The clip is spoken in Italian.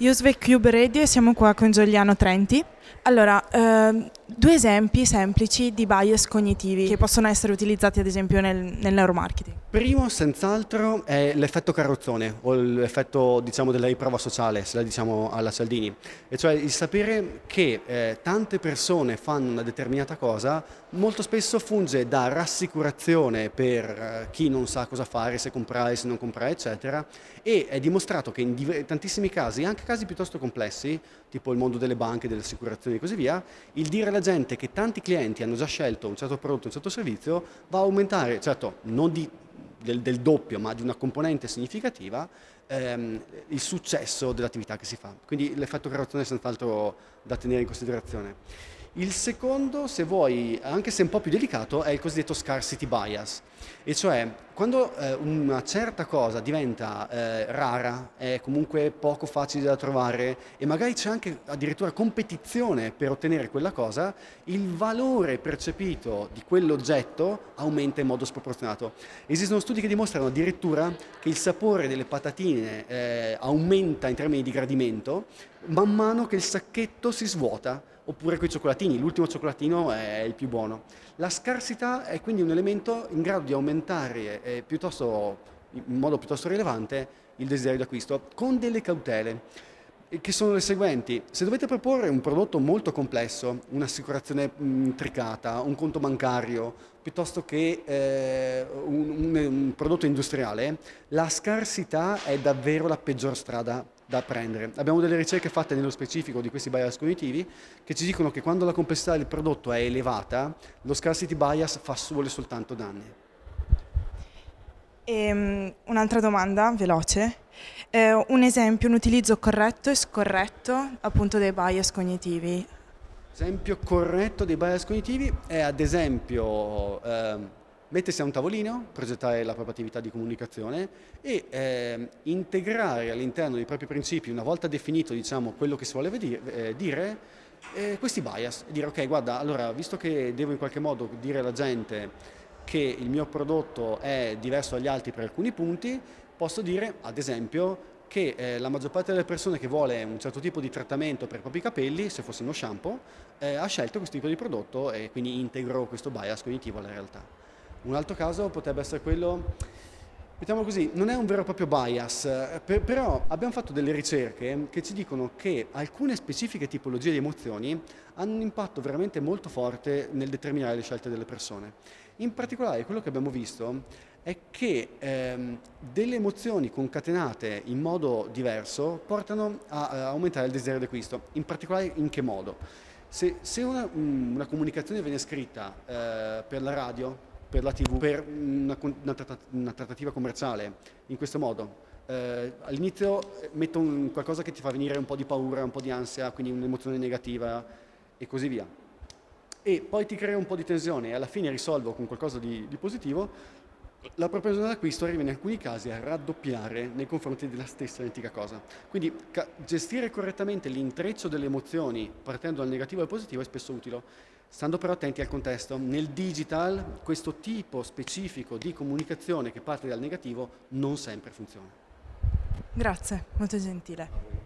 Usvec Cube Radio e siamo qua con Giuliano Trenti. Allora, ehm, due esempi semplici di bias cognitivi che possono essere utilizzati ad esempio nel, nel neuromarketing. Primo, senz'altro, è l'effetto carrozzone o l'effetto diciamo, della riprova sociale, se la diciamo alla Cialdini, e cioè il sapere che eh, tante persone fanno una determinata cosa molto spesso funge da rassicurazione per eh, chi non sa cosa fare, se comprare, se non comprare, eccetera, e è dimostrato che in div- tantissimi casi, anche casi piuttosto complessi, tipo il mondo delle banche, delle assicurazioni e così via, il dire alla gente che tanti clienti hanno già scelto un certo prodotto, un certo servizio, va a aumentare, certo, non di del, del doppio, ma di una componente significativa, ehm, il successo dell'attività che si fa. Quindi l'effetto creazione è senz'altro da tenere in considerazione. Il secondo, se vuoi, anche se un po' più delicato, è il cosiddetto scarcity bias, e cioè quando eh, una certa cosa diventa eh, rara, è comunque poco facile da trovare e magari c'è anche addirittura competizione per ottenere quella cosa, il valore percepito di quell'oggetto aumenta in modo sproporzionato. Esistono studi che dimostrano addirittura che il sapore delle patatine eh, aumenta in termini di gradimento man mano che il sacchetto si svuota oppure con i cioccolatini, l'ultimo cioccolatino è il più buono. La scarsità è quindi un elemento in grado di aumentare eh, in modo piuttosto rilevante il desiderio d'acquisto, con delle cautele che sono le seguenti. Se dovete proporre un prodotto molto complesso, un'assicurazione intricata, un conto bancario, piuttosto che eh, un, un, un prodotto industriale, la scarsità è davvero la peggior strada da prendere. Abbiamo delle ricerche fatte nello specifico di questi bias cognitivi che ci dicono che quando la complessità del prodotto è elevata, lo scarcity bias fa solo soltanto danni. E, um, un'altra domanda veloce. Eh, un esempio, un utilizzo corretto e scorretto appunto dei bias cognitivi. Esempio corretto dei bias cognitivi è ad esempio eh, mettersi a un tavolino, progettare la propria attività di comunicazione e eh, integrare all'interno dei propri principi, una volta definito diciamo, quello che si vuole vedere, eh, dire, eh, questi bias. Dire ok, guarda, allora, visto che devo in qualche modo dire alla gente che il mio prodotto è diverso dagli altri per alcuni punti, posso dire, ad esempio, che eh, la maggior parte delle persone che vuole un certo tipo di trattamento per i propri capelli, se fosse uno shampoo, eh, ha scelto questo tipo di prodotto e quindi integro questo bias cognitivo alla realtà. Un altro caso potrebbe essere quello, mettiamo così, non è un vero e proprio bias, eh, per, però abbiamo fatto delle ricerche che ci dicono che alcune specifiche tipologie di emozioni hanno un impatto veramente molto forte nel determinare le scelte delle persone. In particolare quello che abbiamo visto è che ehm, delle emozioni concatenate in modo diverso portano a, a aumentare il desiderio d'acquisto. In particolare in che modo? Se, se una, una, comunicazione viene scritta eh, per la radio, per la TV, per una, una, una trattativa commerciale, in questo modo. Eh, all'inizio eh, metto un, qualcosa che ti fa venire un po' di paura, un po' di ansia, quindi un'emozione negativa e così via. E poi ti crea un po' di tensione e alla fine risolvo con qualcosa di, di positivo, la propensione d'acquisto arriva in alcuni casi a raddoppiare nei confronti della stessa identica cosa. Quindi ca- gestire correttamente l'intreccio delle emozioni partendo dal negativo al positivo è spesso utile stando però attenti al contesto. Nel digital questo tipo specifico di comunicazione che parte dal negativo non sempre funziona. Grazie, molto gentile.